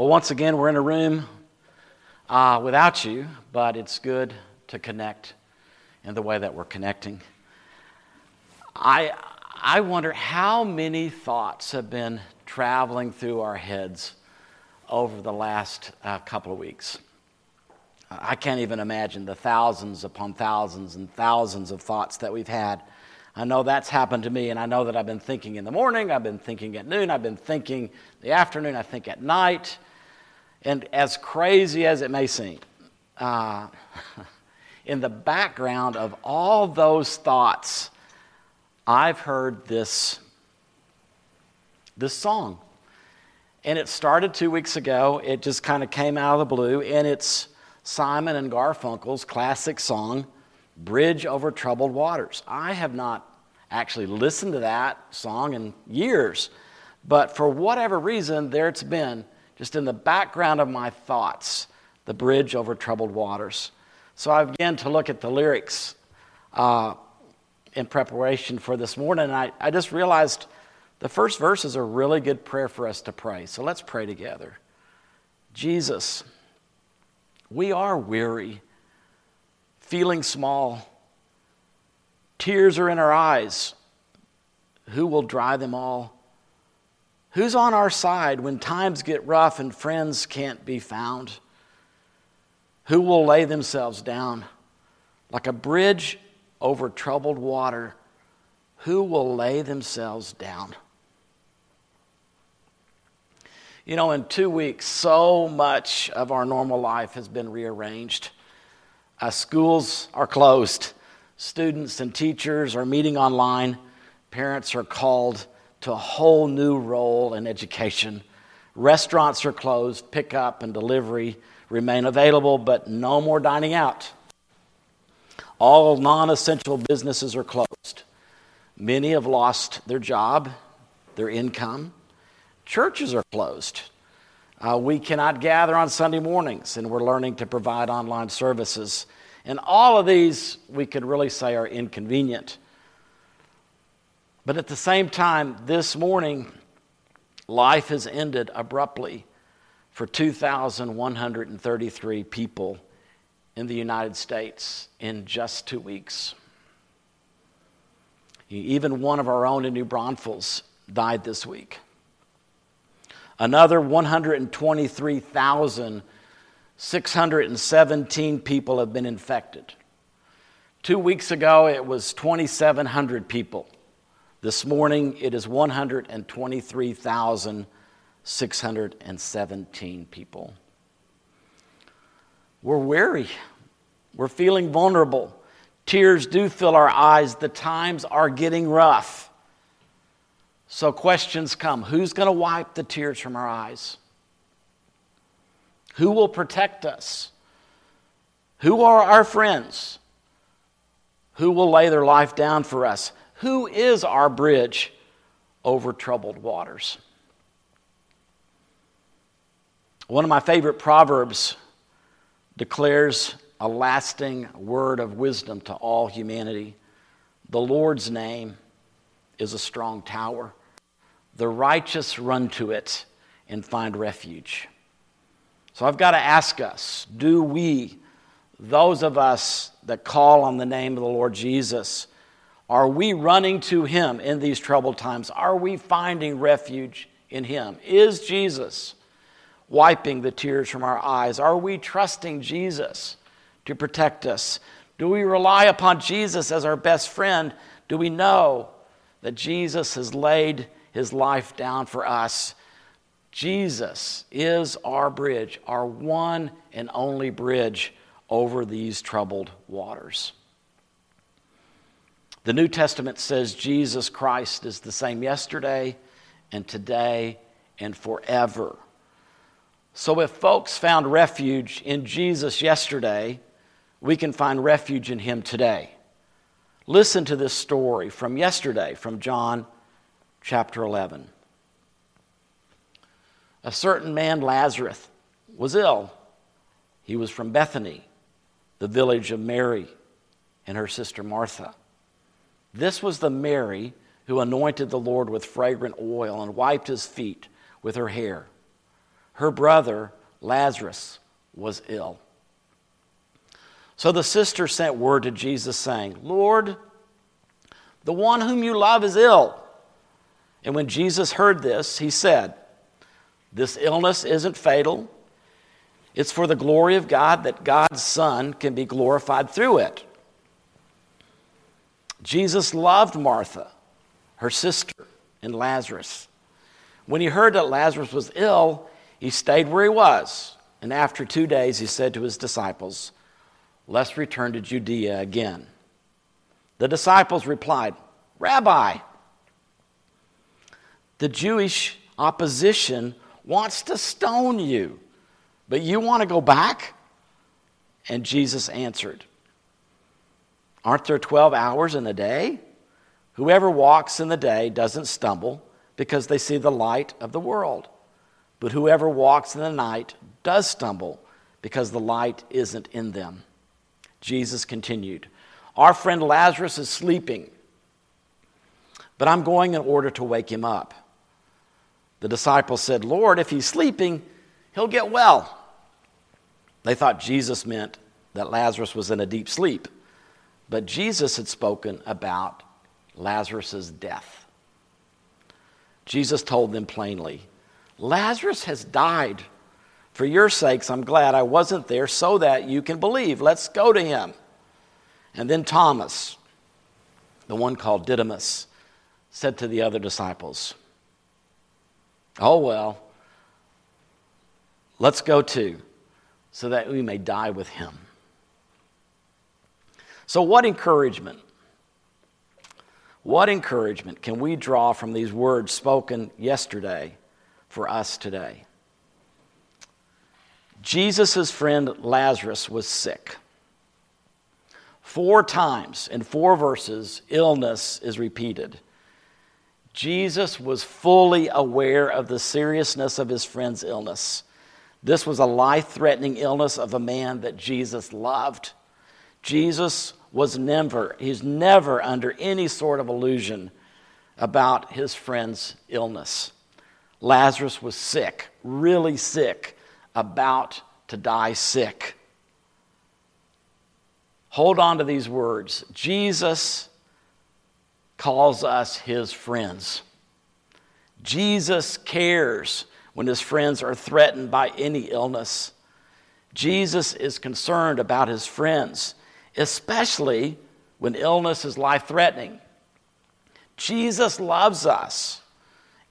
Well, once again, we're in a room uh, without you, but it's good to connect in the way that we're connecting. I, I wonder how many thoughts have been traveling through our heads over the last uh, couple of weeks. I can't even imagine the thousands upon thousands and thousands of thoughts that we've had. I know that's happened to me, and I know that I've been thinking in the morning, I've been thinking at noon, I've been thinking the afternoon, I think at night. And as crazy as it may seem, uh, in the background of all those thoughts, I've heard this, this song. And it started two weeks ago. It just kind of came out of the blue, and it's Simon and Garfunkel's classic song, Bridge Over Troubled Waters. I have not actually listened to that song in years, but for whatever reason, there it's been, just in the background of my thoughts, the bridge over troubled waters. So I began to look at the lyrics uh, in preparation for this morning, and I, I just realized the first verse is a really good prayer for us to pray. So let's pray together. Jesus, we are weary, feeling small. Tears are in our eyes. Who will dry them all? Who's on our side when times get rough and friends can't be found? Who will lay themselves down like a bridge over troubled water? Who will lay themselves down? You know, in two weeks, so much of our normal life has been rearranged. Uh, schools are closed, students and teachers are meeting online, parents are called to a whole new role in education. Restaurants are closed, pickup and delivery remain available, but no more dining out. All non essential businesses are closed. Many have lost their job, their income. Churches are closed. Uh, we cannot gather on Sunday mornings, and we're learning to provide online services. And all of these, we could really say, are inconvenient. But at the same time, this morning, life has ended abruptly for 2,133 people in the United States in just two weeks. Even one of our own in New Braunfels died this week. Another 123,617 people have been infected. Two weeks ago, it was 2,700 people. This morning, it is 123,617 people. We're weary. We're feeling vulnerable. Tears do fill our eyes. The times are getting rough. So questions come Who's going to wipe the tears from our eyes? Who will protect us? Who are our friends? Who will lay their life down for us? Who is our bridge over troubled waters? One of my favorite proverbs declares a lasting word of wisdom to all humanity. The Lord's name is a strong tower. The righteous run to it and find refuge. So I've got to ask us do we, those of us that call on the name of the Lord Jesus, are we running to Him in these troubled times? Are we finding refuge in Him? Is Jesus wiping the tears from our eyes? Are we trusting Jesus to protect us? Do we rely upon Jesus as our best friend? Do we know that Jesus has laid his life down for us. Jesus is our bridge, our one and only bridge over these troubled waters. The New Testament says Jesus Christ is the same yesterday and today and forever. So if folks found refuge in Jesus yesterday, we can find refuge in him today. Listen to this story from yesterday from John chapter 11. A certain man, Lazarus, was ill. He was from Bethany, the village of Mary and her sister Martha. This was the Mary who anointed the Lord with fragrant oil and wiped his feet with her hair. her brother Lazarus was ill. So the sister sent word to Jesus saying, Lord, the one whom you love is ill. And when Jesus heard this, he said, This illness isn't fatal. It's for the glory of God that God's Son can be glorified through it. Jesus loved Martha, her sister, and Lazarus. When he heard that Lazarus was ill, he stayed where he was. And after two days, he said to his disciples, Let's return to Judea again. The disciples replied, Rabbi, the Jewish opposition wants to stone you, but you want to go back? And Jesus answered, Aren't there 12 hours in a day? Whoever walks in the day doesn't stumble because they see the light of the world. But whoever walks in the night does stumble because the light isn't in them. Jesus continued, Our friend Lazarus is sleeping, but I'm going in order to wake him up. The disciples said, Lord, if he's sleeping, he'll get well. They thought Jesus meant that Lazarus was in a deep sleep, but Jesus had spoken about Lazarus' death. Jesus told them plainly, Lazarus has died. For your sakes, I'm glad I wasn't there so that you can believe. Let's go to him. And then Thomas, the one called Didymus, said to the other disciples, Oh, well, let's go too, so that we may die with him. So, what encouragement? What encouragement can we draw from these words spoken yesterday for us today? Jesus' friend Lazarus was sick. Four times in four verses, illness is repeated. Jesus was fully aware of the seriousness of his friend's illness. This was a life threatening illness of a man that Jesus loved. Jesus was never, he's never under any sort of illusion about his friend's illness. Lazarus was sick, really sick, about to die sick. Hold on to these words. Jesus calls us his friends. Jesus cares when his friends are threatened by any illness. Jesus is concerned about his friends, especially when illness is life threatening. Jesus loves us,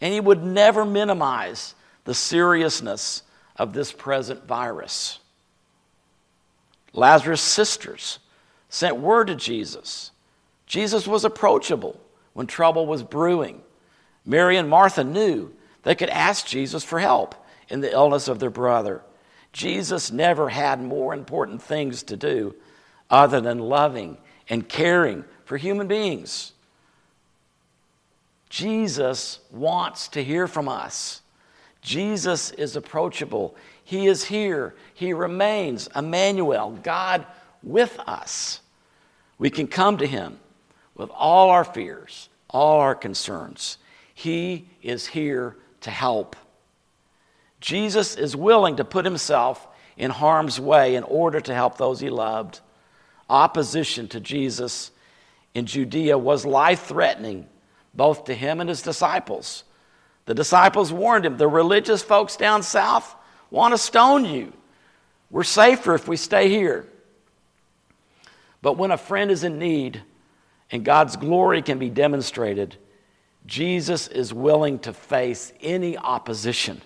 and he would never minimize the seriousness of this present virus. Lazarus' sisters sent word to Jesus Jesus was approachable when trouble was brewing. Mary and Martha knew they could ask Jesus for help in the illness of their brother. Jesus never had more important things to do other than loving and caring for human beings. Jesus wants to hear from us. Jesus is approachable. He is here. He remains Emmanuel, God with us. We can come to Him with all our fears, all our concerns. He is here to help. Jesus is willing to put himself in harm's way in order to help those he loved. Opposition to Jesus in Judea was life threatening, both to him and his disciples. The disciples warned him the religious folks down south want to stone you. We're safer if we stay here. But when a friend is in need, and God's glory can be demonstrated, Jesus is willing to face any opposition,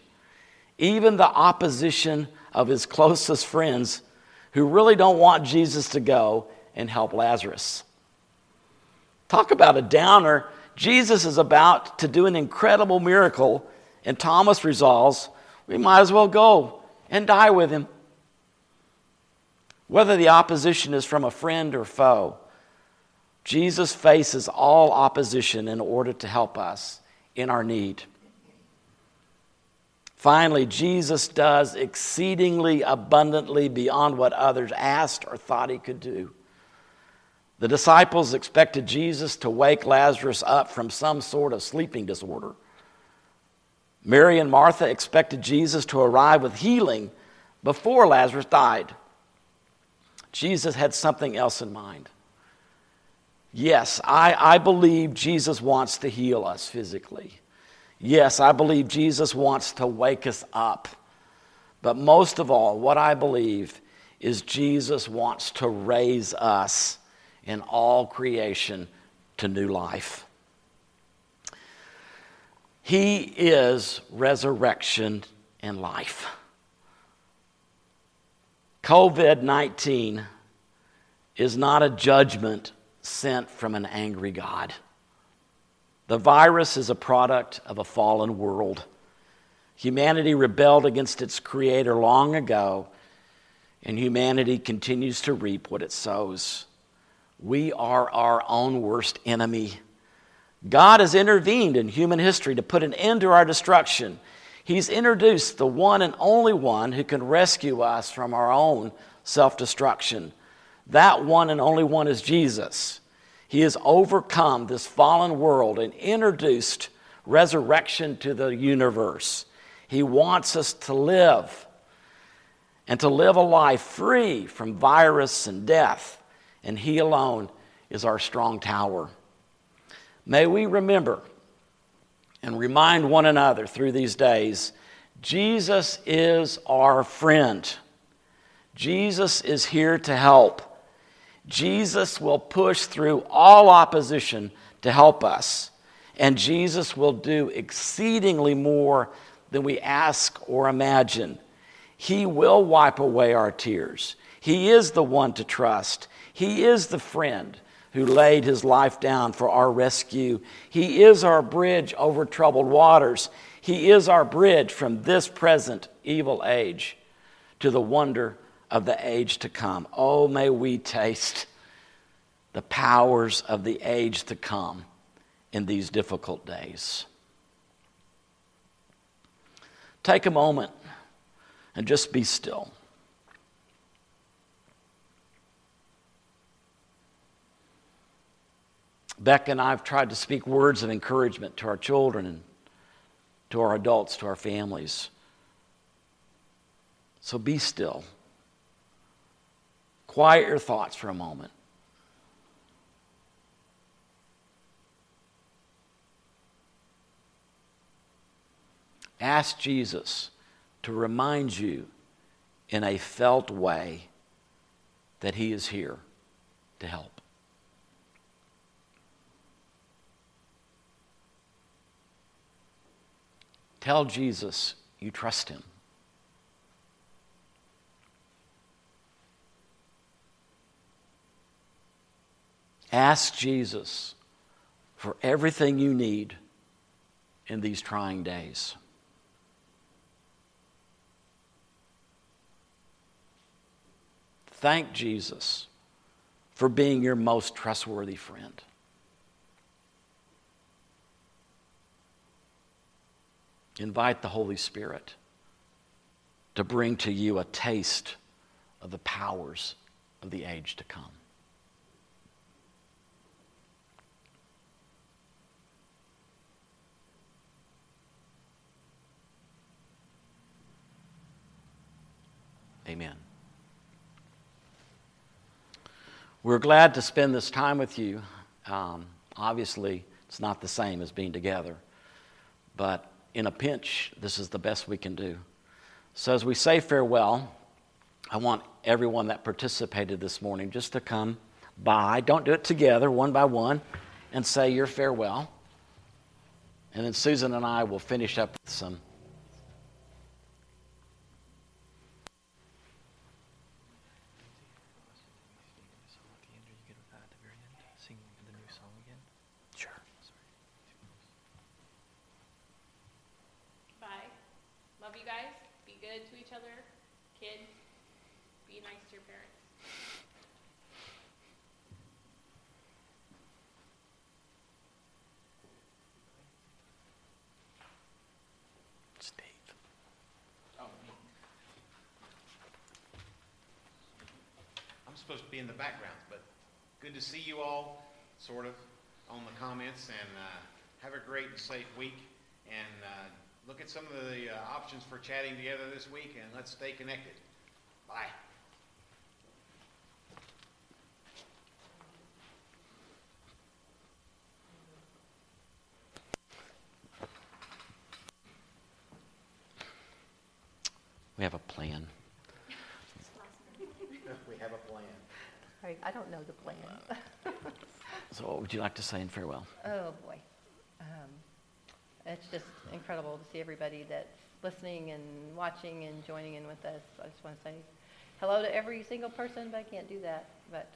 even the opposition of his closest friends who really don't want Jesus to go and help Lazarus. Talk about a downer. Jesus is about to do an incredible miracle, and Thomas resolves we might as well go and die with him. Whether the opposition is from a friend or foe, Jesus faces all opposition in order to help us in our need. Finally, Jesus does exceedingly abundantly beyond what others asked or thought he could do. The disciples expected Jesus to wake Lazarus up from some sort of sleeping disorder. Mary and Martha expected Jesus to arrive with healing before Lazarus died. Jesus had something else in mind. Yes, I, I believe Jesus wants to heal us physically. Yes, I believe Jesus wants to wake us up. But most of all, what I believe is Jesus wants to raise us in all creation to new life. He is resurrection and life. COVID 19 is not a judgment sent from an angry God. The virus is a product of a fallen world. Humanity rebelled against its creator long ago, and humanity continues to reap what it sows. We are our own worst enemy. God has intervened in human history to put an end to our destruction. He's introduced the one and only one who can rescue us from our own self destruction. That one and only one is Jesus. He has overcome this fallen world and introduced resurrection to the universe. He wants us to live and to live a life free from virus and death, and He alone is our strong tower. May we remember and remind one another through these days Jesus is our friend. Jesus is here to help. Jesus will push through all opposition to help us. And Jesus will do exceedingly more than we ask or imagine. He will wipe away our tears. He is the one to trust. He is the friend who laid his life down for our rescue. He is our bridge over troubled waters. He is our bridge from this present evil age to the wonder of the age to come. Oh, may we taste the powers of the age to come in these difficult days. Take a moment and just be still. Beck and I have tried to speak words of encouragement to our children and to our adults, to our families. So be still. Quiet your thoughts for a moment. Ask Jesus to remind you in a felt way that He is here to help. Tell Jesus you trust Him. Ask Jesus for everything you need in these trying days. Thank Jesus for being your most trustworthy friend. Invite the Holy Spirit to bring to you a taste of the powers of the age to come. Amen. We're glad to spend this time with you. Um, obviously, it's not the same as being together, but in a pinch, this is the best we can do. So, as we say farewell, I want everyone that participated this morning just to come by. Don't do it together, one by one, and say your farewell. And then Susan and I will finish up with some supposed to be in the background, but good to see you all, sort of, on the comments, and uh, have a great and safe week. And uh, look at some of the uh, options for chatting together this week, and let's stay connected. Bye. We have a plan. We have a plan. Right, I don't know the plan. So, what would you like to say in farewell? Oh, boy. Um, It's just incredible to see everybody that's listening and watching and joining in with us. I just want to say hello to every single person, but I can't do that. But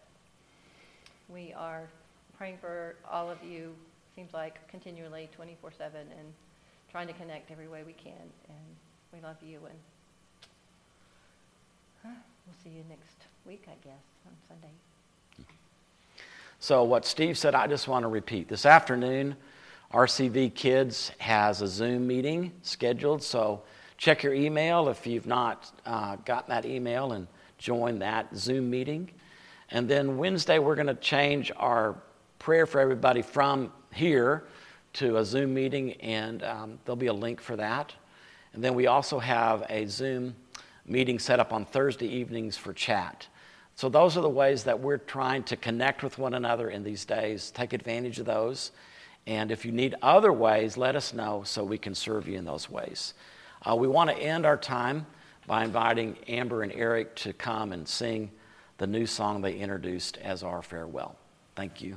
we are praying for all of you, seems like continually, 24/7, and trying to connect every way we can. And we love you, and we'll see you next week, I guess, on Sunday. So, what Steve said, I just want to repeat. This afternoon, RCV Kids has a Zoom meeting scheduled. So, check your email if you've not uh, gotten that email and join that Zoom meeting. And then Wednesday, we're going to change our prayer for everybody from here to a Zoom meeting, and um, there'll be a link for that. And then we also have a Zoom meeting set up on Thursday evenings for chat. So, those are the ways that we're trying to connect with one another in these days. Take advantage of those. And if you need other ways, let us know so we can serve you in those ways. Uh, we want to end our time by inviting Amber and Eric to come and sing the new song they introduced as our farewell. Thank you.